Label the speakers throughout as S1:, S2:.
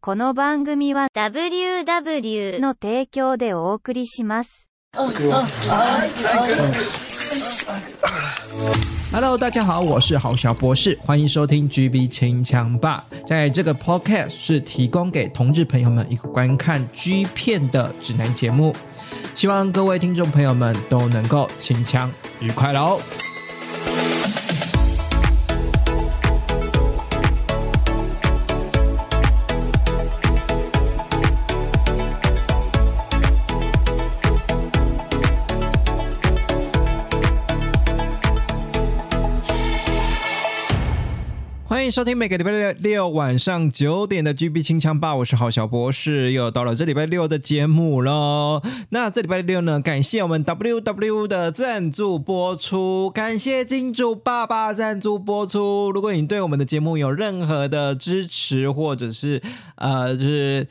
S1: この番組は
S2: WW
S1: の提供でお送りします。
S3: Hello，大家好，我是郝小博士，欢迎收听 GB 清枪吧。在这个 Podcast 是提供给同志朋友们一个观看 G 片的指南节目，希望各位听众朋友们都能够清枪愉快喽。 收听每个礼拜六六晚上九点的 GB 清枪吧，我是郝小博士，又到了这礼拜六的节目喽。那这礼拜六呢，感谢我们 WW 的赞助播出，感谢金主爸爸赞助播出。如果你对我们的节目有任何的支持，或者是呃，就是。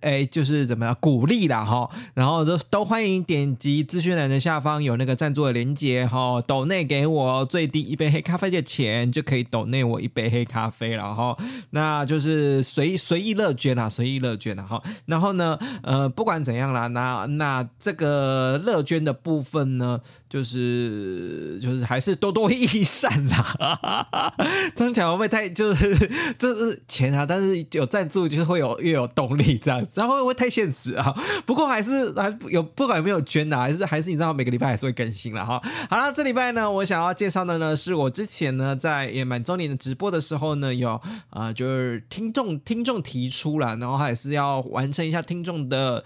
S3: 哎，就是怎么样鼓励啦哈，然后都都欢迎点击资讯栏的下方有那个赞助的连接哈，抖内给我最低一杯黑咖啡的钱就可以抖内我一杯黑咖啡了哈，那就是随随意乐捐啦，随意乐捐啦哈，然后呢，呃，不管怎样啦，那那这个乐捐的部分呢，就是就是还是多多益善啦，张强会不会太就是就是钱啊，但是有赞助就是会有越有动力这样。然后会不会太现实啊？不过还是还有不管有没有捐的、还是还是你知道每个礼拜还是会更新了哈。好了，这礼拜呢，我想要介绍的呢，是我之前呢在也满周年的直播的时候呢，有呃就是听众听众提出了，然后还是要完成一下听众的。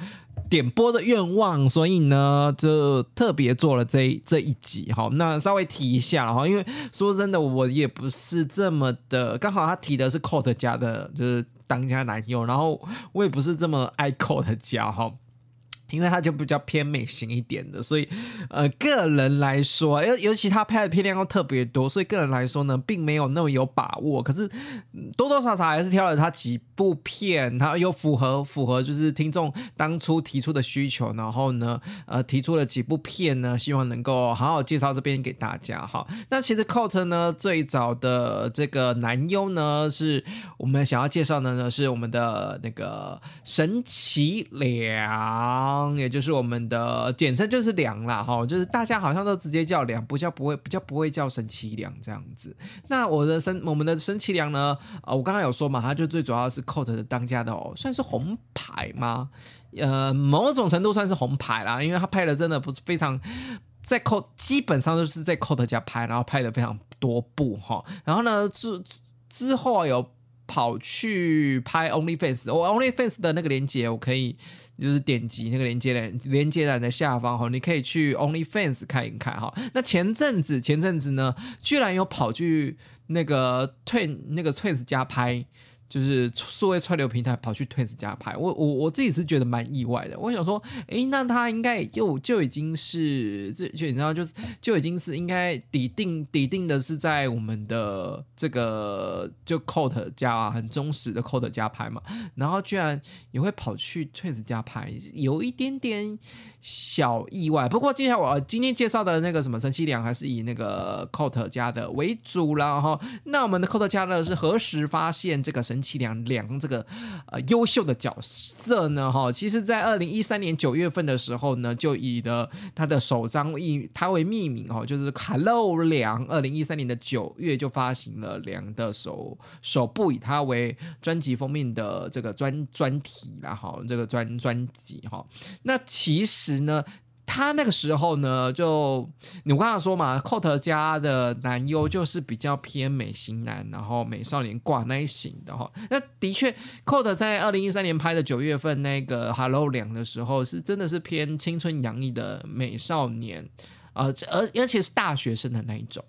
S3: 点播的愿望，所以呢，就特别做了这这一集哈。那稍微提一下哈，因为说真的，我也不是这么的，刚好他提的是 Cot 家的，就是当家男友，然后我也不是这么爱抠的家哈。因为他就比较偏美型一点的，所以呃，个人来说，尤尤其他拍的片量又特别多，所以个人来说呢，并没有那么有把握。可是多多少少还是挑了他几部片，他又符合符合就是听众当初提出的需求，然后呢，呃，提出了几部片呢，希望能够好好介绍这边给大家哈。那其实 Cot 呢，最早的这个男优呢，是我们想要介绍的呢，是我们的那个神奇也就是我们的简称就是梁啦，哈，就是大家好像都直接叫梁，不叫不会，不叫不会叫神奇梁这样子。那我的神，我们的神奇梁呢？呃，我刚刚有说嘛，他就最主要是 Cot 的当家的哦，算是红牌吗？呃，某种程度算是红牌啦，因为他拍的真的不是非常在 Cot，基本上都是在 Cot 家拍，然后拍的非常多部哈。然后呢，之之后有跑去拍 OnlyFans，我 OnlyFans 的那个链接我可以。就是点击那个连接栏，连接栏的下方哈，你可以去 OnlyFans 看一看哈。那前阵子，前阵子呢，居然有跑去那个 Twin 那个 Twins 家拍。就是数位串流平台跑去 Twins 家拍，我我我自己是觉得蛮意外的。我想说，诶，那他应该就就已经是这就你知道，就是就已经是应该抵定抵定的是在我们的这个就 Cot 家啊很忠实的 Cot 家拍嘛，然后居然也会跑去 Twins 家拍，有一点点小意外。不过接下来我今天介绍的那个什么神奇良还是以那个 Cot 家的为主了哈。那我们的 Cot 家呢是何时发现这个神？神奇良良这个呃优秀的角色呢，哈，其实，在二零一三年九月份的时候呢，就以的他的首张以他为命名哦，就是 Hello 良。二零一三年的九月就发行了梁的首首部以他为专辑封面的这个专专题啦，哈，这个专专辑哈。那其实呢。他那个时候呢，就你我刚刚说嘛，Cot 家的男优就是比较偏美型男，然后美少年挂那一型的哈。那的确，Cot 在二零一三年拍的九月份那个 Hello 两的时候，是真的是偏青春洋溢的美少年，呃，而而且是大学生的那一种，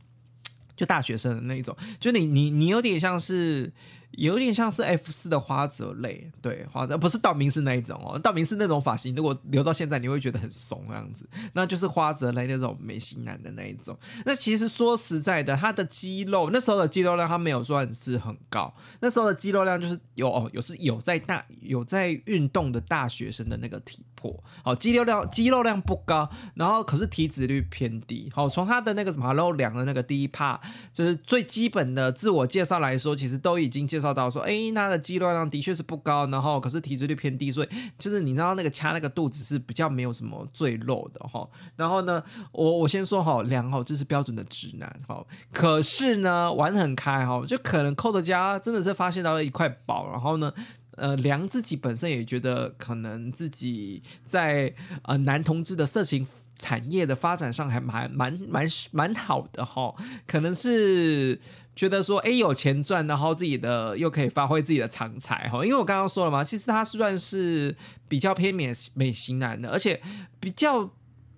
S3: 就大学生的那一种，就你你你有点像是。有点像是 F 四的花泽类，对，花泽不是道明寺那一种哦，道明寺那种发型，如果留到现在，你会觉得很怂那样子，那就是花泽类那种美型男的那一种。那其实说实在的，他的肌肉那时候的肌肉量他没有算是很高，那时候的肌肉量就是有哦，有是有在大有在运动的大学生的那个体破，好肌肉量肌肉量不高，然后可是体脂率偏低，好从他的那个什么 Hello 量的那个第一 part，就是最基本的自我介绍来说，其实都已经介绍到说，哎，他的肌肉量的确是不高，然后可是体脂率偏低，所以就是你知道那个掐那个肚子是比较没有什么赘肉的哈。然后呢，我我先说好量好，这是标准的直男哈，可是呢玩很开哈，就可能寇德家真的是发现到一块宝，然后呢。呃，梁自己本身也觉得，可能自己在呃男同志的色情产业的发展上还蛮蛮蛮蛮好的哈，可能是觉得说，哎，有钱赚，然后自己的又可以发挥自己的长才哈。因为我刚刚说了嘛，其实他是算是比较偏美美型男的，而且比较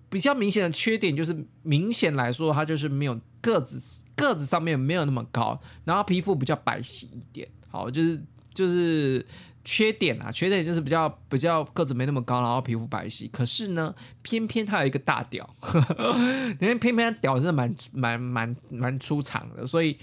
S3: 比较明显的缺点就是，明显来说，他就是没有个子个子上面没有那么高，然后皮肤比较白皙一点，好，就是就是。缺点啊，缺点就是比较比较个子没那么高，然后皮肤白皙。可是呢，偏偏他有一个大屌，因为偏偏屌真的蛮蛮蛮蛮出场的，所以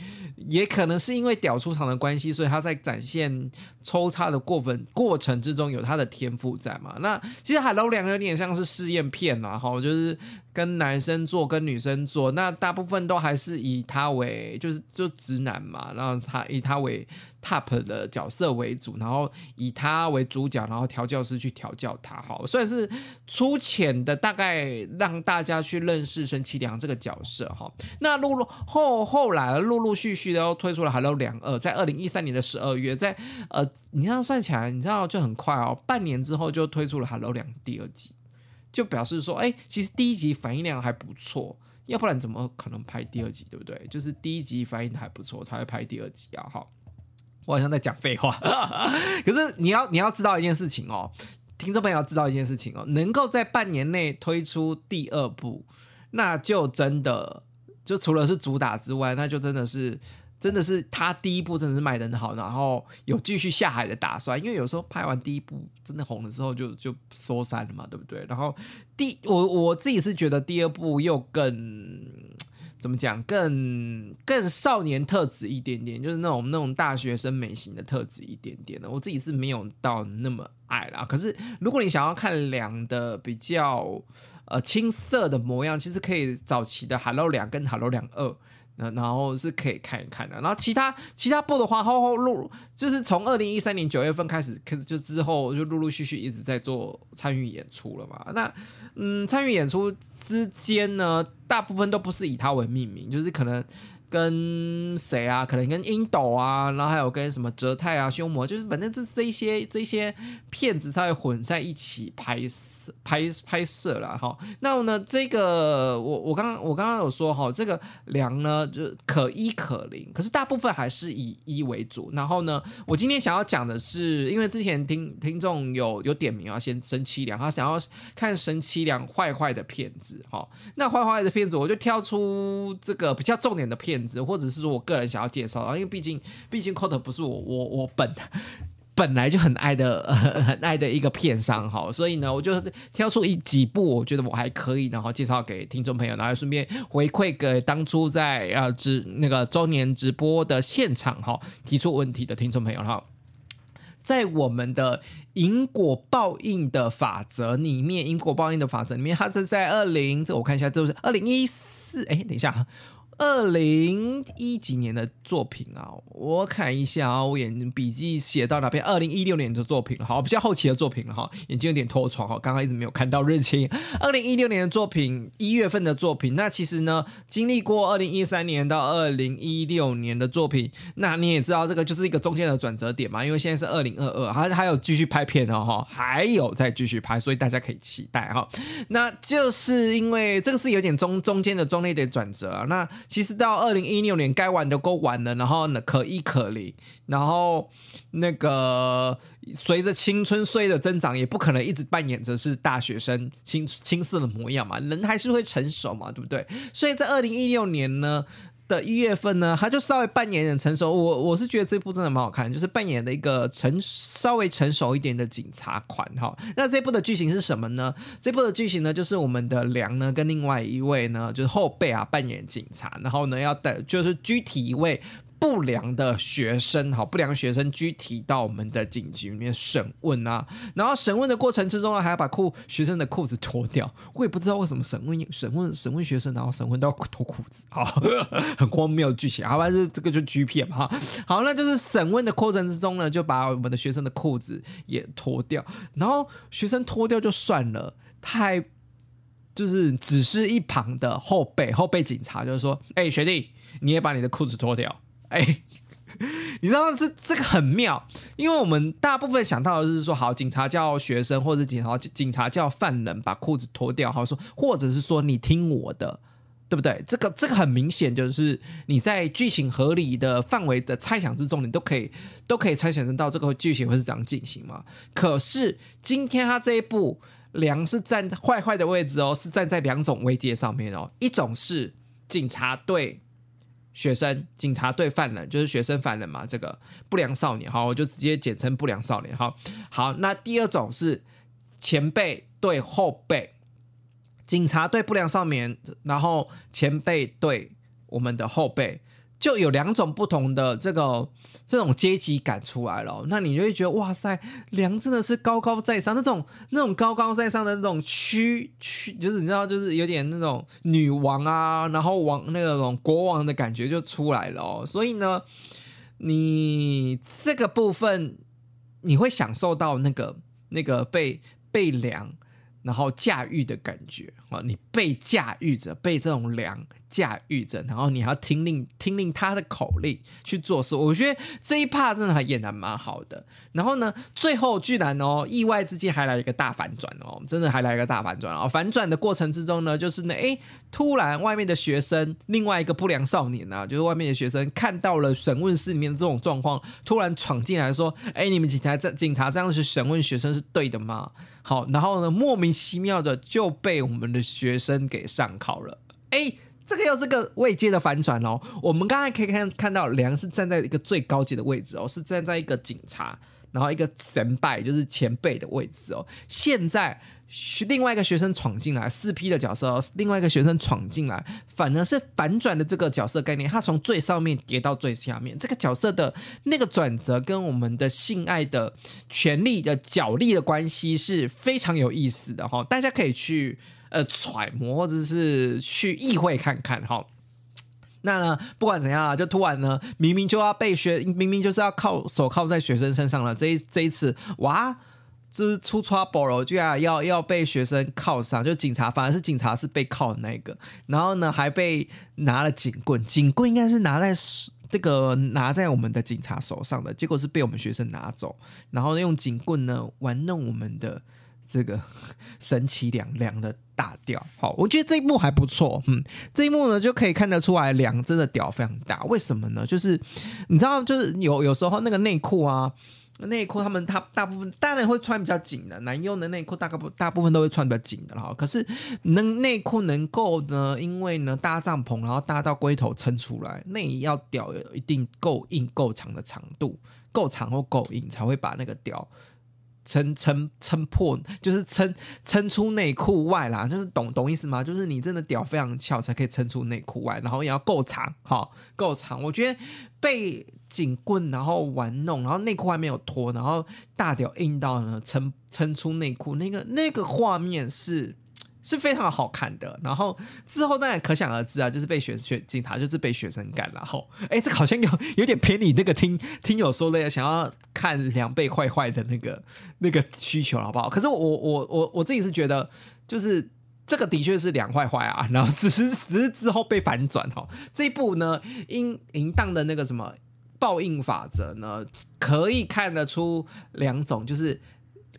S3: 也可能是因为屌出场的关系，所以他在展现抽插的过分过程之中有他的天赋在嘛。那其实海楼两个有点像是试验片啊，哈，就是跟男生做跟女生做，那大部分都还是以他为就是就直男嘛，然后他以他为。top 的角色为主，然后以他为主角，然后调教师去调教他，好，算是粗浅的，大概让大家去认识神奇良这个角色哈。那陆陆后后来陆陆续续的又推出了《Hello 两二》，在二零一三年的十二月，在呃，你这样算起来，你知道就很快哦，半年之后就推出了《Hello 两》第二季，就表示说，哎，其实第一集反应量还不错，要不然怎么可能拍第二集，对不对？就是第一集反应还不错，才会拍第二集啊，哈。我好像在讲废话，可是你要你要知道一件事情哦，听众朋友要知道一件事情哦，能够在半年内推出第二部，那就真的就除了是主打之外，那就真的是真的是他第一部真的是卖的很好，然后有继续下海的打算，因为有时候拍完第一部真的红了之后就就收山了嘛，对不对？然后第我我自己是觉得第二部又更。怎么讲更更少年特质一点点，就是那种那种大学生美型的特质一点点的。我自己是没有到那么爱啦。可是如果你想要看两的比较呃青涩的模样，其实可以早期的《Hello 两》跟《Hello 两二》。那然后是可以看一看的，然后其他其他部的话，后后陆就是从二零一三年九月份开始，开始就之后就陆陆续续一直在做参与演出了嘛。那嗯，参与演出之间呢，大部分都不是以他为命名，就是可能。跟谁啊？可能跟英斗啊，然后还有跟什么哲泰啊、修魔，就是反正这这一些这些骗子才会混在一起拍摄拍拍摄了哈。那呢，这个我我刚刚我刚刚有说哈，这个梁呢就可一可零，可是大部分还是以一为主。然后呢，我今天想要讲的是，因为之前听听众有有点名啊，先神七良，他想要看神七良坏坏的骗子哈。那坏坏的骗子，我就挑出这个比较重点的骗。或者是说我个人想要介绍啊，因为毕竟毕竟 Cot 不是我我我本本来就很爱的 很爱的一个片商哈，所以呢，我就挑出一几部我觉得我还可以，然后介绍给听众朋友，然后顺便回馈给当初在呃直那个周年直播的现场哈提出问题的听众朋友哈，在我们的因果报应的法则里面，因果报应的法则里面，它是在二零这我看一下，都是二零一四哎，等一下。二零一几年的作品啊，我看一下啊，我眼笔记写到哪边？二零一六年的作品了，好，比较后期的作品了哈，眼睛有点脱床哈，刚刚一直没有看到日期。二零一六年的作品，一月份的作品，那其实呢，经历过二零一三年到二零一六年的作品，那你也知道这个就是一个中间的转折点嘛，因为现在是二零二二，还还有继续拍片的哈，还有再继续拍，所以大家可以期待哈。那就是因为这个是有点中中间的中类点转折啊，那。其实到二零一六年，该玩的都玩了，然后呢，可一可零，然后那个随着青春岁的增长，也不可能一直扮演着是大学生青青涩的模样嘛，人还是会成熟嘛，对不对？所以在二零一六年呢。的一月份呢，他就稍微扮演点成熟。我我是觉得这部真的蛮好看，就是扮演的一个成稍微成熟一点的警察款哈。那这部的剧情是什么呢？这部的剧情呢，就是我们的梁呢跟另外一位呢，就是后辈啊扮演警察，然后呢要带就是具体一位不良的学生，好，不良学生拘提到我们的警局里面审问啊，然后审问的过程之中呢，还要把裤学生的裤子脱掉，我也不知道为什么审问审问审问学生，然后审问到脱裤子，好，很荒谬的剧情，好吧，这这个就 G 片嘛，哈，好，那就是审问的过程之中呢，就把我们的学生的裤子也脱掉，然后学生脱掉就算了，他还就是只是一旁的后背后背警察，就是说，哎、学弟，你也把你的裤子脱掉，哎、你知道这这个很妙，因为我们大部分想到的就是说，好，警察叫学生或者警察警察叫犯人把裤子脱掉，好说，或者是说你听我的，对不对？这个这个很明显就是你在剧情合理的范围的猜想之中，你都可以都可以猜想得到这个剧情会是怎样进行嘛。可是今天他这一部梁是站坏坏的位置哦，是站在两种位阶上面哦，一种是警察对学生，警察对犯人，就是学生犯人嘛，这个不良少年，好，我就直接简称不良少年，好，好，那第二种是前辈对后辈，警察对不良少年，然后前辈对我们的后辈，就有两种不同的这个这种阶级感出来了。那你就会觉得哇塞，梁真的是高高在上，那种那种高高在上的那种区区，就是你知道，就是有点那种女王啊，然后王那种国王的感觉就出来了哦。所以呢，你这个部分你会享受到那个那个被被梁。然后驾驭的感觉啊，你被驾驭着，被这种梁驾驭着，然后你还要听令听令他的口令去做事。我觉得这一 part 真的还演的蛮好的。然后呢，最后居然哦，意外之间还来一个大反转哦，真的还来一个大反转哦。反转的过程之中呢，就是呢，哎，突然外面的学生，另外一个不良少年啊，就是外面的学生看到了审问室里面的这种状况，突然闯进来说，哎，你们警察这警察这样子审问学生是对的吗？好，然后呢，莫名其妙的就被我们的学生给上铐了。哎，这个又是个未接的反转哦。我们刚才可以看看到梁是站在一个最高级的位置哦，是站在一个警察，然后一个神拜就是前辈的位置哦。现在另外一个学生闯进来，四 P 的角色哦，另外一个学生闯进来，反而是反转的这个角色概念，他从最上面跌到最下面，这个角色的那个转折跟我们的性爱的权力的角力的关系是非常有意思的哈，大家可以去呃揣摩或者是去意会看看哈。那呢，不管怎样啊，就突然呢，明明就要被学，明明就是要靠手铐在学生身上了，这一这一次，哇！就是出 trouble 了，居然要要被学生铐上，就警察反而是警察是被铐的那个，然后呢还被拿了警棍，警棍应该是拿在这个拿在我们的警察手上的，结果是被我们学生拿走，然后用警棍呢玩弄我们的这个 神奇两两的大屌。好，我觉得这一幕还不错，嗯，这一幕呢就可以看得出来梁真的屌非常大，为什么呢？就是你知道，就是有有时候那个内裤啊。内裤他们他大部分当然会穿比较紧的，男用的内裤大概不大部分都会穿比较紧的哈。可是能内裤能够呢，因为呢搭帐篷，然后搭到龟头撑出来，内要屌有一定够硬够长的长度，够长或够硬才会把那个屌撑撑撑破，就是撑撑出内裤外啦，就是懂懂意思吗？就是你真的屌非常翘才可以撑出内裤外，然后也要够长，哈，够长。我觉得被警棍然后玩弄，然后内裤还没有脱，然后大屌硬到呢撑撑出内裤，那个那个画面是。是非常好看的，然后之后当然可想而知啊，就是被学学警察就是被学生干了，后哎，这个好像有有点偏离那个听听友说的想要看两倍坏坏的那个 那个需求，好不好？可是我我我我自己是觉得，就是这个的确是两坏坏啊，然后只是只是之后被反转哈，这一部呢，因淫荡的那个什么报应法则呢，可以看得出两种，就是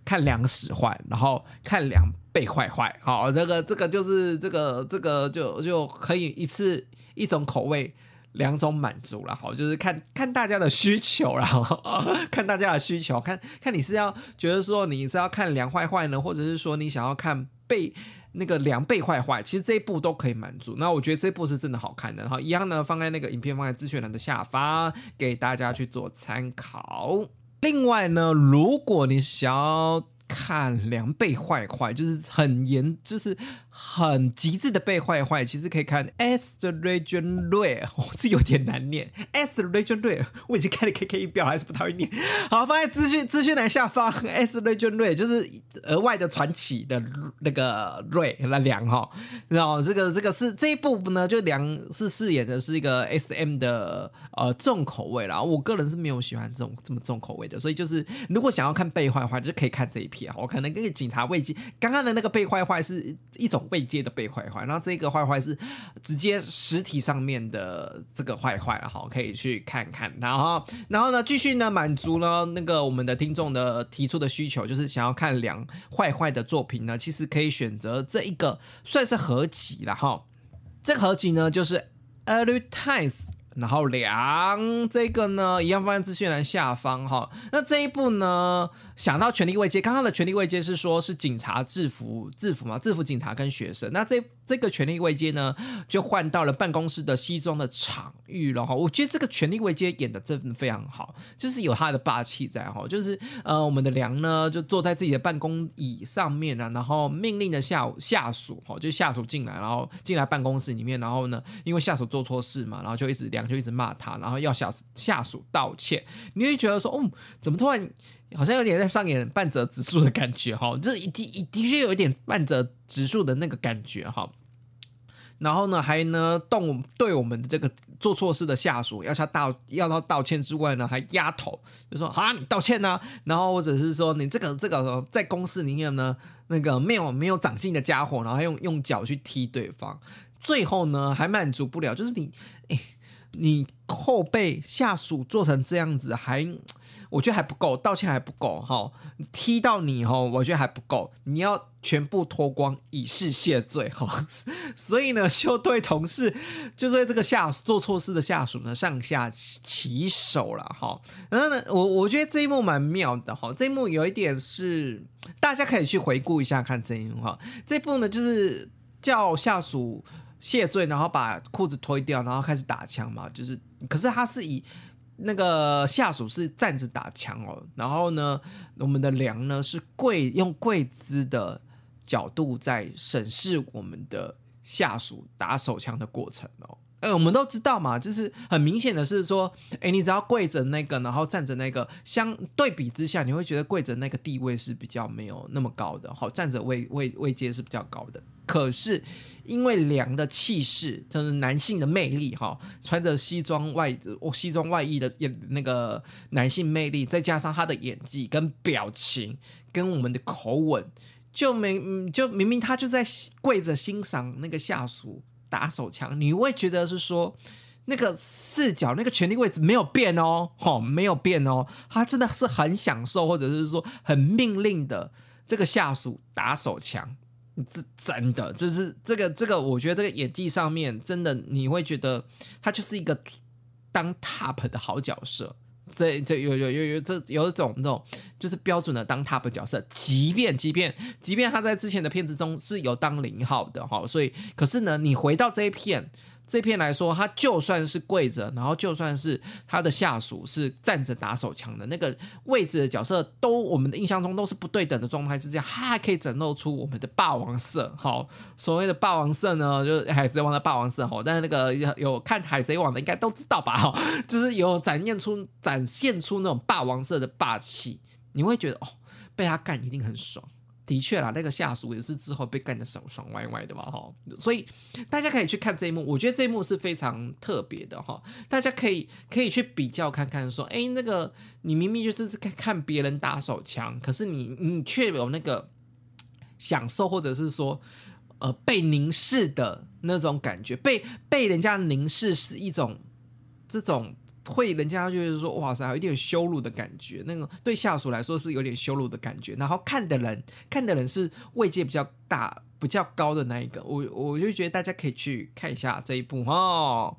S3: 看两使坏，然后看两。被坏坏，好，这个这个就是这个这个就就可以一次一种口味两种满足了，好，就是看看大家的需求，然 后看大家的需求，看看你是要觉得说你是要看凉坏坏呢，或者是说你想要看被那个凉被坏坏，其实这一部都可以满足。那我觉得这一部是真的好看的，然后一样呢放在那个影片放在资讯栏的下方，给大家去做参考。另外呢，如果你想要看梁被坏坏，就是很严，就是很极致的被坏坏。其实可以看 S 的 Region Ray，哦，这有点难念。S 的 Region Ray，我已经开了 KK 一表，还是不太会念。好，放在资讯资讯栏下方。S Region Ray 就是额外的传奇的那个瑞那梁哈，然后这个这个是这一部呢，就梁是饰演的是一个 SM 的呃重口味啦。我个人是没有喜欢这种这么重口味的，所以就是如果想要看被坏坏，就可以看这一片。我可能跟警察危机，刚刚的那个被坏坏是一种被接的被坏坏，那这个坏坏是直接实体上面的这个坏坏了哈，可以去看看。然后然后呢，继续呢满足了那个我们的听众的提出的需求，就是想要看两坏坏的作品呢，其实可以选择这一个算是合集了哈。这个合集呢就是 Early Times。然后梁这个呢，一样放在资讯栏下方哈。那这一步呢，想到权力位阶，刚刚的权力位阶是说是警察制服制服嘛，制服警察跟学生。那这这个权力位阶呢，就换到了办公室的西装的场域了哈。我觉得这个权力位阶演的真的非常好，就是有他的霸气在哈。就是呃，我们的梁呢，就坐在自己的办公椅上面啊，然后命令的下下属哈，就下属进来，然后进来办公室里面，然后呢，因为下属做错事嘛，然后就一直梁。就一直骂他，然后要下下属道歉，你会觉得说，哦，怎么突然好像有点在上演半泽直树的感觉哈？这的的确有一点半泽直树的那个感觉哈。然后呢，还呢动对我们的这个做错事的下属要他道要他道歉之外呢，还压头，就说啊你道歉呢，然后或者是说你这个这个在公司里面呢，那个没有没有长进的家伙，然后还用用脚去踢对方，最后呢还满足不了，就是你。你后背下属做成这样子，还我觉得还不够，道歉还不够哈。踢到你哈，我觉得还不够，你要全部脱光以示谢罪哈。所以呢，就对同事，就对这个下做错事的下属呢，上下其手了哈。然后呢，我我觉得这一幕蛮妙的哈。这一幕有一点是大家可以去回顾一下看这一幕哈。这一幕呢，就是叫下属。谢罪，然后把裤子脱掉，然后开始打枪嘛。就是，可是他是以那个下属是站着打枪哦。然后呢，我们的梁呢是跪用跪姿的角度在审视我们的下属打手枪的过程哦。哎，我们都知道嘛，就是很明显的是说，哎，你只要跪着那个，然后站着那个，相对比之下，你会觉得跪着那个地位是比较没有那么高的，好，站着位位位阶是比较高的。可是因为梁的气势，就是男性的魅力，哈，穿着西装外哦西装外衣的演那个男性魅力，再加上他的演技跟表情，跟我们的口吻，就明就明明他就在跪着欣赏那个下属。打手枪，你会觉得是说那个视角、那个权力位置没有变哦，吼，没有变哦，他真的是很享受，或者是说很命令的这个下属打手枪，这真的，这是这个这个，我觉得这个演技上面真的，你会觉得他就是一个当 top 的好角色。这这有有有有这有一种那种就是标准的当 top 角色，即便即便即便他在之前的片子中是有当零号的哈，所以可是呢，你回到这一片。这片来说，他就算是跪着，然后就算是他的下属是站着打手枪的那个位置的角色，都我们的印象中都是不对等的状态是这样，他还可以展露出我们的霸王色。好，所谓的霸王色呢，就是海贼王的霸王色。哈，但是那个有看海贼王的应该都知道吧？哈，就是有展现出展现出那种霸王色的霸气，你会觉得哦，被他干一定很爽。的确啦，那个下属也是之后被干的爽爽歪歪的嘛，哈，所以大家可以去看这一幕，我觉得这一幕是非常特别的哈，大家可以可以去比较看看，说，哎，那个你明明就是看看别人打手枪，可是你你却有那个享受，或者是说，呃，被凝视的那种感觉，被被人家凝视是一种这种。会人家就是说哇塞，有一点羞辱的感觉，那个对下属来说是有点羞辱的感觉。然后看的人，看的人是位阶比较大、比较高的那一个。我我就觉得大家可以去看一下这一部哦。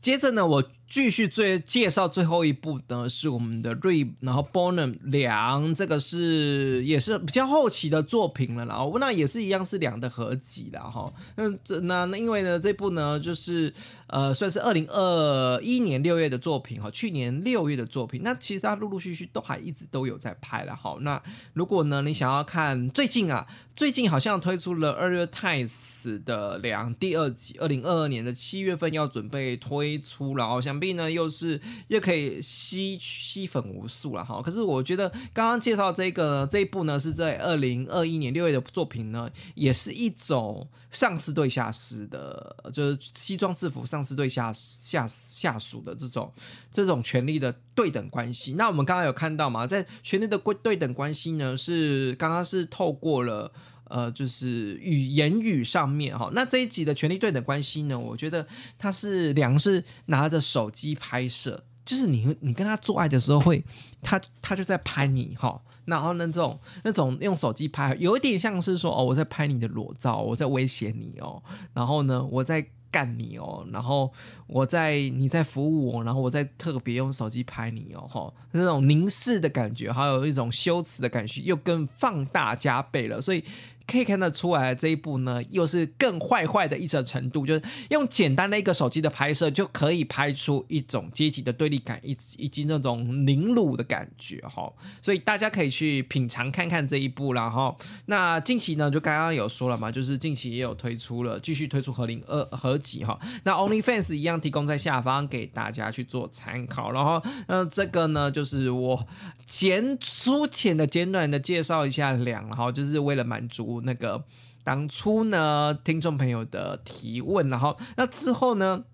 S3: 接着呢，我继续最介绍最后一部呢，是我们的瑞然后 Bonham 两，这个是也是比较后期的作品了，然后那也是一样是两的合集的哈。那这那那因为呢，这部呢就是呃算是二零二一年六月的作品哈，去年六月的作品。那其实它陆陆续续都还一直都有在拍了哈。那如果呢你想要看最近啊，最近好像推出了二月 Times 的两第二集，二零二二年的七月份要准备推。推出然后想必呢又是又可以吸吸粉无数了哈。可是我觉得刚刚介绍这个这一部呢是在二零二一年六月的作品呢，也是一种上司对下司的，就是西装制服上司对下下下属的这种这种权力的对等关系。那我们刚刚有看到嘛，在权力的对对等关系呢，是刚刚是透过了。呃，就是语言语上面哈，那这一集的权力对等关系呢，我觉得他是梁是拿着手机拍摄，就是你你跟他做爱的时候会，他他就在拍你哈，然后那种那种用手机拍，有一点像是说哦，我在拍你的裸照，我在威胁你哦，然后呢，我在干你哦，然后我在你在服务我，然后我在特别用手机拍你哦，哈，那种凝视的感觉，还有一种羞耻的感觉，又更放大加倍了，所以。可以看得出来，这一部呢，又是更坏坏的一种程度，就是用简单的一个手机的拍摄，就可以拍出一种阶级的对立感，以以及那种凌辱的感觉哈。所以大家可以去品尝看看这一部，然后那近期呢，就刚刚有说了嘛，就是近期也有推出了，继续推出合零二合集哈。那 OnlyFans 一样提供在下方给大家去做参考，然后那，这个呢，就是我简粗浅的简短的介绍一下两，然后就是为了满足。那个当初呢，听众朋友的提问，然后那之后呢，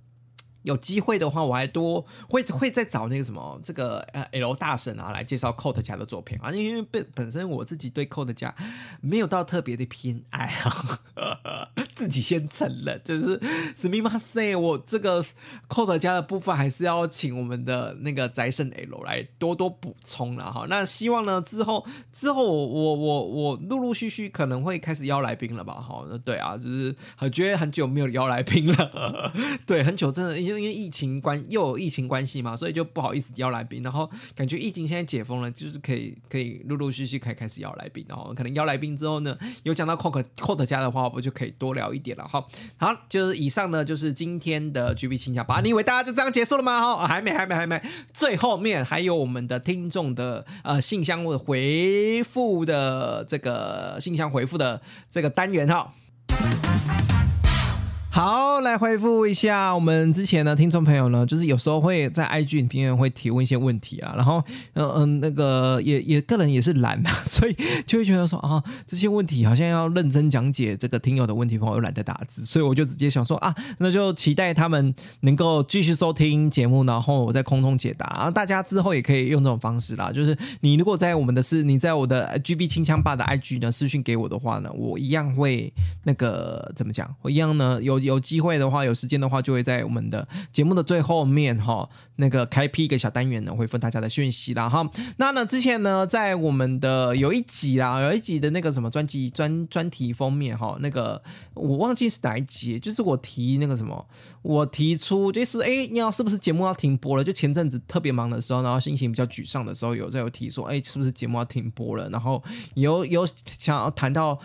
S3: 有机会的话，我还多会会再找那个什么这个呃 L 大神啊来介绍 Code 家的作品啊，因为本本身我自己对 Code 家没有到特别的偏爱啊。自己先承认，就是史密马塞，我这个 code 家的部分还是要请我们的那个宅神 L 来多多补充了哈。那希望呢之后之后我我我我陆陆续续可能会开始邀来宾了吧？哈，对啊，就是很觉得很久没有邀来宾了，对，很久真的因为因为疫情关又有疫情关系嘛，所以就不好意思邀来宾。然后感觉疫情现在解封了，就是可以可以陆陆续续可以开始邀来宾。然后可能邀来宾之后呢，有讲到 code code 家的话，我就可以多聊。一点了哈，好，就是以上呢，就是今天的 G B 清讲吧。你以为大家就这样结束了吗？哈，还没，还没，还没，最后面还有我们的听众的呃信箱回复的这个信箱回复的这个单元哈。好，来回复一下我们之前的听众朋友呢，就是有时候会在 IG 里面会提问一些问题啊，然后嗯嗯，那个也也个人也是懒啊，所以就会觉得说啊，这些问题好像要认真讲解这个听友的问题，我又懒得打字，所以我就直接想说啊，那就期待他们能够继续收听节目，然后我在空中解答，然后大家之后也可以用这种方式啦，就是你如果在我们的是你在我的 GB 清枪霸的 IG 呢私讯给我的话呢，我一样会那个怎么讲，我一样呢有。有机会的话，有时间的话，就会在我们的节目的最后面哈，那个开辟一个小单元呢，回复大家的讯息啦哈。那呢，之前呢，在我们的有一集啦，有一集的那个什么专辑专专题封面哈，那个我忘记是哪一集，就是我提那个什么，我提出就是哎，你要是不是节目要停播了？就前阵子特别忙的时候，然后心情比较沮丧的时候，有在有提说，哎，是不是节目要停播了？然后有有想要谈到。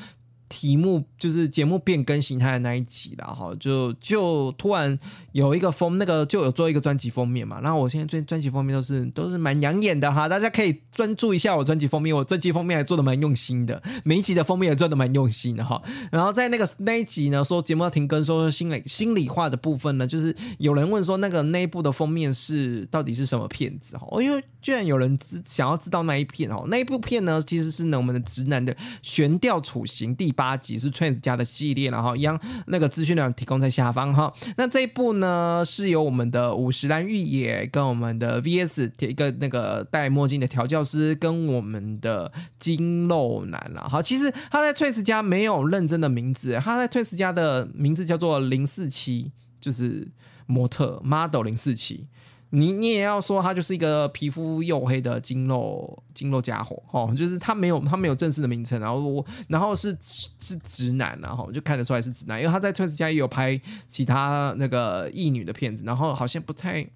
S3: 题目就是节目变更形态的那一集了哈，就就突然有一个封那个就有做一个专辑封面嘛，然后我现在专专辑封面都是都是蛮养眼的哈，大家可以专注一下我专辑封面，我专辑封面还做的蛮用心的，每一集的封面也做的蛮用心的哈。然后在那个那一集呢，说节目要停更，说心理心理化的部分呢，就是有人问说那个那一部的封面是到底是什么片子哈？哦，因为居然有人知想要知道那一片哦，那一部片呢其实是呢我们的直男的悬吊处刑第。八集是 Twins 家的系列，然后一样那个资讯量提供在下方哈。那这一部呢是由我们的五十岚玉野跟我们的 VS 一个那个戴墨镜的调教师跟我们的金肉男了。好，其实他在 Twins 家没有认真的名字，他在 Twins 家的名字叫做零四七，就是模特 model 零四七。你你也要说他就是一个皮肤黝黑的精肉精肉家伙哦，就是他没有他没有正式的名称，然后我然后是是直男，然后就看得出来是直男，因为他在 Twins 家也有拍其他那个异女的片子，然后好像不太。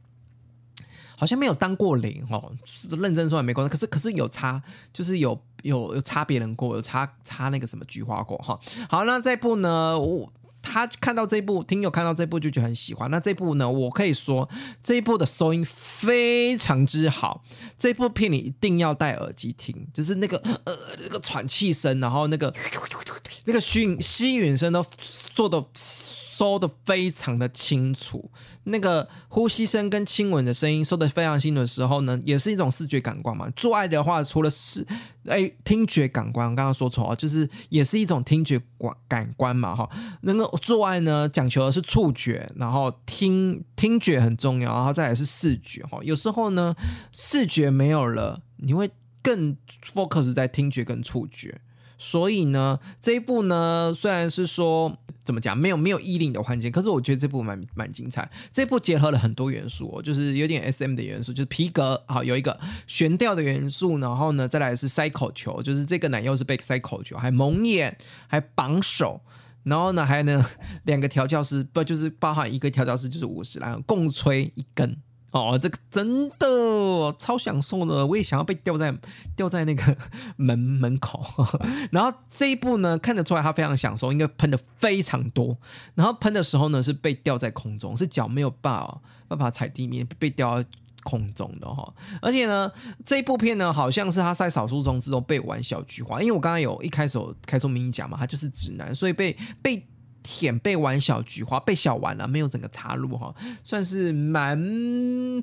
S3: 好像没有当过零哦，是认真说也没关系。可是可是有差，就是有有有差别人过，有差差那个什么菊花过哈。好，那这部呢，我他看到这部，听友看到这部就觉得很喜欢。那这部呢，我可以说这一部的收音非常之好。这部片你一定要戴耳机听，就是那个呃那个喘气声，然后那个那个吸吸吮声都做的。收的非常的清楚，那个呼吸声跟亲吻的声音收的非常清楚的时候呢，也是一种视觉感官嘛。做爱的话，除了是哎听觉感官，我刚刚说错啊，就是也是一种听觉感感官嘛哈。那个做爱呢，讲求的是触觉，然后听听觉很重要，然后再来是视觉哈。有时候呢，视觉没有了，你会更 focus 在听觉跟触觉。所以呢，这一部呢，虽然是说怎么讲，没有没有衣领的环节，可是我觉得这部蛮蛮精彩。这部结合了很多元素，哦就是有点 S M 的元素，就是皮革，好有一个悬吊的元素，然后呢，再来是塞口球，就是这个奶油是被塞口球，还蒙眼，还绑手，然后呢，还有呢两个调教师，不就是包含一个调教师就是五十，然后共吹一根。哦，这个真的超享受的，我也想要被吊在吊在那个 门门口。然后这一步呢，看得出来他非常享受，应该喷的非常多。然后喷的时候呢，是被吊在空中，是脚没有办法办法踩地面，被吊在空中的哈。而且呢，这一部片呢，好像是他在少数中之中被玩小菊花，因为我刚刚有一开始开出名义讲嘛，他就是直男，所以被被。舔被玩小菊花，被小玩了，没有整个插入哈，算是蛮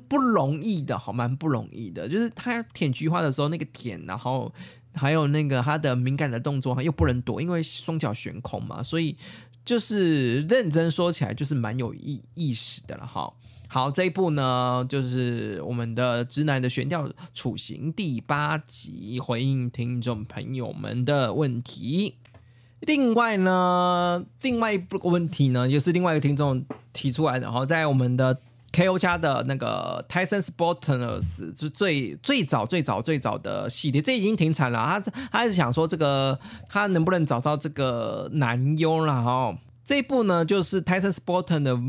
S3: 不容易的，好，蛮不容易的。就是他舔菊花的时候，那个舔，然后还有那个他的敏感的动作哈，又不能躲，因为双脚悬空嘛，所以就是认真说起来，就是蛮有意意识的了哈。好，这一部呢，就是我们的直男的悬吊处刑第八集，回应听众朋友们的问题。另外呢，另外一个问题呢，也是另外一个听众提出来的哈，在我们的 KO 家的那个 Tyson Sporters 是最最早最早最早的系列，这已经停产了。他他是想说这个他能不能找到这个男优了哈？这一部呢，就是 Tyson Sporters 的。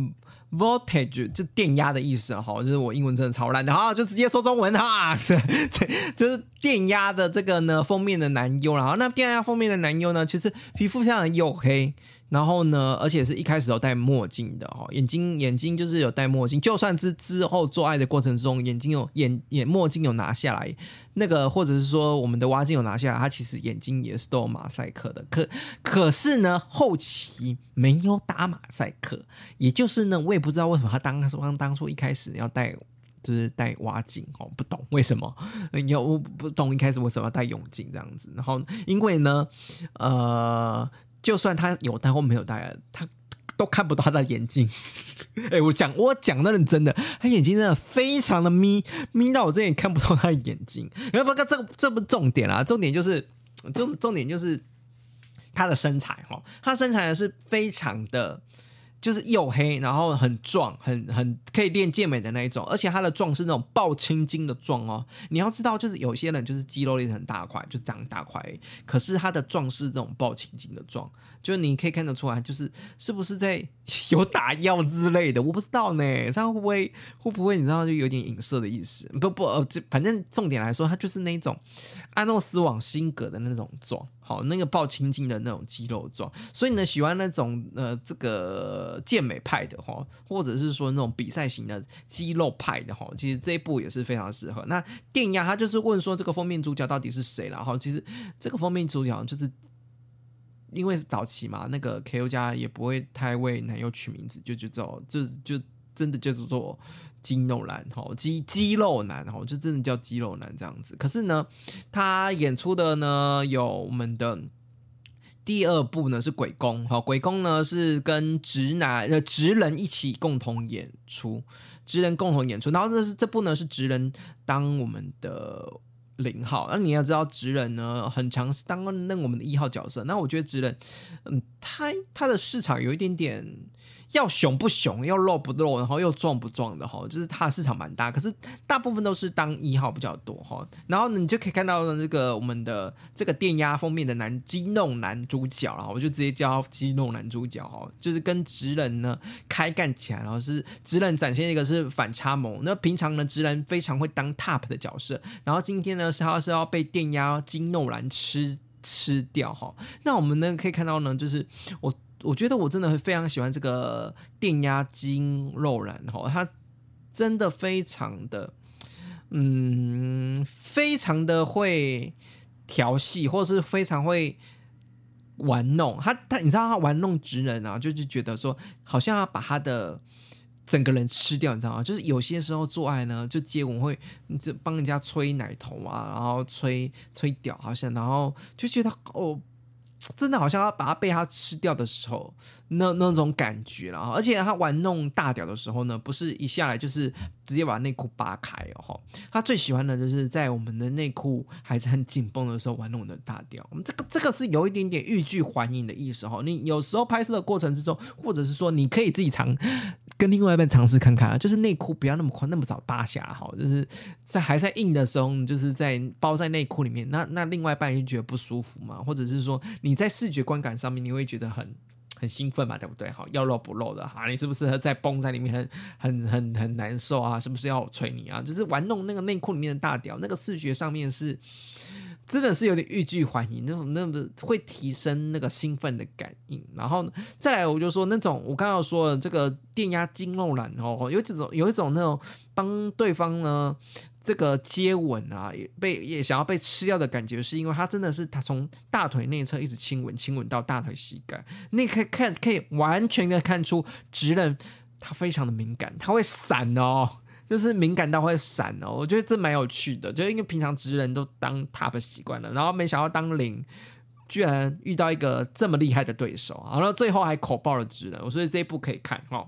S3: Voltage 就电压的意思哈，就是我英文真的超烂的哈，就直接说中文哈，这这就是电压的这个呢封面的男优然后那电压封面的男优呢，其实皮肤非常的黝黑。然后呢，而且是一开始都戴墨镜的哈，眼睛眼睛就是有戴墨镜，就算是之后做爱的过程中，眼睛有眼眼墨镜有拿下来，那个或者是说我们的挖镜有拿下来，他其实眼睛也是都有马赛克的，可可是呢，后期没有打马赛克，也就是呢，我也不知道为什么他当初当初一开始要戴就是戴挖镜哦，不懂为什么，有不懂一开始为什么要戴泳镜这样子，然后因为呢，呃。就算他有戴或没有戴，他都看不到他的眼睛。哎，我讲我讲的认真的，他眼睛真的非常的眯眯到我这也看不到他的眼睛。然后不，这个这不重点啊，重点就是重重点就是他的身材哈，他身材是非常的。就是黝黑，然后很壮，很很可以练健美的那一种，而且他的壮是那种爆青筋的壮哦。你要知道，就是有些人就是肌肉练很大块，就长大块，可是他的壮是这种爆青筋的壮，就是你可以看得出来，就是是不是在有打药之类的，我不知道呢。他会不会会不会你知道就有点影射的意思？不不，呃，反正重点来说，他就是那种阿诺斯往辛格的那种壮。好，那个爆青筋的那种肌肉状，所以呢，喜欢那种呃这个健美派的哈，或者是说那种比赛型的肌肉派的哈，其实这一部也是非常适合。那电压他就是问说这个封面主角到底是谁了哈，其实这个封面主角就是因为早期嘛，那个 K O 家也不会太为男友取名字，就就叫就就真的就是做。肌肉男，哈肌肌肉男，哈就真的叫肌肉男这样子。可是呢，他演出的呢有我们的第二部呢是鬼公，好鬼公呢是跟直男呃直人一起共同演出，直人共同演出。然后这是这部呢是直人当我们的零号。那你要知道，职人呢很常是当那我们的一号角色。那我觉得职人，嗯，他他的市场有一点点。要雄不雄，要肉不肉，然后又壮不壮的哈，就是他的市场蛮大，可是大部分都是当一号比较多哈。然后呢，你就可以看到这个我们的这个电压封面的男激弄男主角了，我就直接叫激弄男主角哈，就是跟直人呢开干起来，然后是直人展现一个是反差萌。那平常呢，直人非常会当 top 的角色，然后今天呢是他是要被电压金肉男吃吃掉哈。那我们呢可以看到呢，就是我。我觉得我真的会非常喜欢这个电压筋肉男哈，他真的非常的，嗯，非常的会调戏，或者是非常会玩弄他。他你知道他玩弄直人啊，就是觉得说好像要把他的整个人吃掉，你知道吗？就是有些时候做爱呢，就接吻会就帮人家吹奶头啊，然后吹吹屌，好像然后就觉得哦。真的好像要把它被它吃掉的时候，那那种感觉了而且他玩弄大屌的时候呢，不是一下来就是直接把内裤扒开哦他最喜欢的就是在我们的内裤还是很紧绷的时候玩弄的大屌。我们这个这个是有一点点欲拒还迎的意思哈。你有时候拍摄的过程之中，或者是说你可以自己尝跟另外一半尝试看看啊，就是内裤不要那么宽那么早扒下哈，就是在还在硬的时候，就是在包在内裤里面，那那另外一半就觉得不舒服嘛，或者是说你。在视觉观感上面，你会觉得很很兴奋嘛，对不对？好，要露不露的哈，你是不是在绷在里面很很很很难受啊？是不是要我捶你啊？就是玩弄那个内裤里面的大屌，那个视觉上面是真的是有点欲拒还迎，那种那么会提升那个兴奋的感应。然后再来，我就说那种我刚刚说的这个电压筋肉男哦，有几种有一种那种帮对方呢。这个接吻啊，也被也想要被吃掉的感觉，是因为他真的是他从大腿内侧一直亲吻，亲吻到大腿膝盖，你可以看可以完全的看出直人他非常的敏感，他会闪哦，就是敏感到会闪哦，我觉得这蛮有趣的，就因为平常直人都当 top 习惯了，然后没想到当零，居然遇到一个这么厉害的对手，然后最后还口爆了直人，所以这一部可以看哈。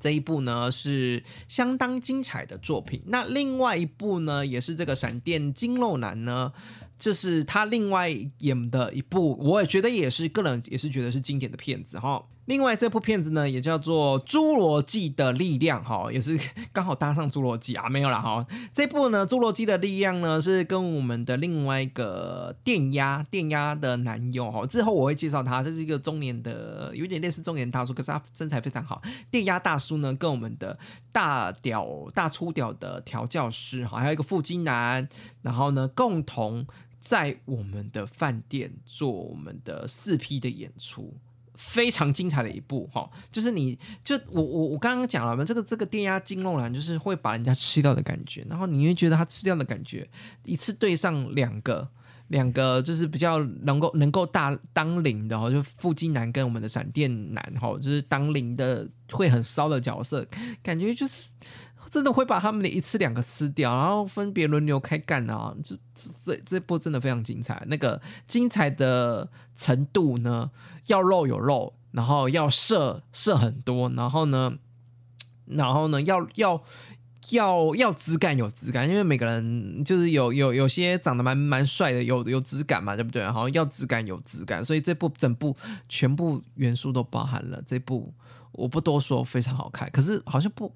S3: 这一部呢是相当精彩的作品，那另外一部呢也是这个闪电金肉男呢。就是他另外演的一部，我也觉得也是个人也是觉得是经典的片子哈。另外这部片子呢也叫做《侏罗纪的力量》哈，也是 刚好搭上侏罗纪啊，没有了哈。这部呢《侏罗纪的力量》呢是跟我们的另外一个电压电压的男友哈，之后我会介绍他，这是一个中年的有点类似中年大叔，可是他身材非常好。电压大叔呢跟我们的大屌大粗屌的调教师哈，还有一个腹肌男，然后呢共同。在我们的饭店做我们的四 P 的演出，非常精彩的一部哈，就是你就我我我刚刚讲了嘛，这个这个电压金肉男就是会把人家吃掉的感觉，然后你会觉得他吃掉的感觉，一次对上两个两个就是比较能够能够大当零的哈，就腹肌男跟我们的闪电男哈，就是当零的会很骚的角色，感觉就是。真的会把他们的一次两个吃掉，然后分别轮流开干啊！就这这部真的非常精彩，那个精彩的程度呢，要肉有肉，然后要射射很多，然后呢，然后呢，要要要要质感有质感，因为每个人就是有有有些长得蛮蛮帅的，有有质感嘛，对不对？然后要质感有质感，所以这部整部全部元素都包含了。这部我不多说，非常好看，可是好像不。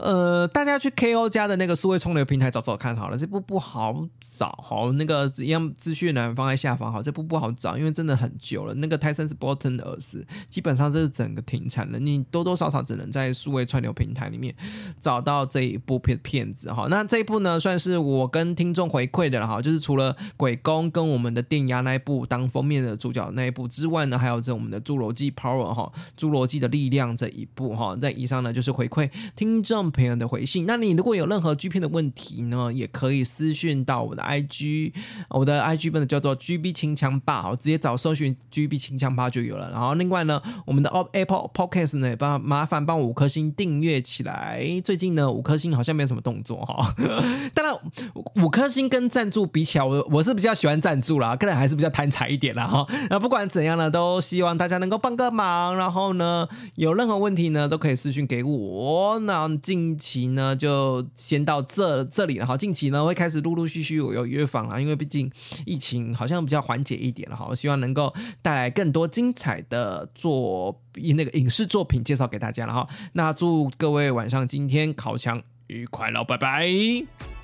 S3: 呃，大家去 KO 家的那个数位冲流平台找找看好了，这部不好找，好那个一样资讯栏放在下方，好，这部不好找，因为真的很久了。那个泰森斯 Bottom 的儿子基本上就是整个停产了，你多多少少只能在数位串流平台里面找到这一部片片子哈。那这一部呢，算是我跟听众回馈的了哈，就是除了鬼公跟我们的电压那一部当封面的主角那一部之外呢，还有这我们的侏罗纪 Power 哈，侏罗纪的力量这一部哈，在以上呢就是回馈听众。朋友的回信，那你如果有任何 G 片的问题呢，也可以私讯到我的 IG，我的 IG 本的叫做 GB 清枪霸，好，直接找搜寻 GB 清枪霸就有了。然后另外呢，我们的 Apple Podcast 呢，也帮麻烦帮五颗星订阅起来。最近呢，五颗星好像没有什么动作哈。当然，五颗星跟赞助比起来，我我是比较喜欢赞助啦，个人还是比较贪财一点啦哈。那不管怎样呢，都希望大家能够帮个忙，然后呢，有任何问题呢，都可以私讯给我。那进近期呢就先到这这里了哈。近期呢会开始陆陆续续有有约访啊，因为毕竟疫情好像比较缓解一点了哈。我希望能够带来更多精彩的作那个影视作品介绍给大家了哈。那祝各位晚上今天烤箱愉快喽，拜拜。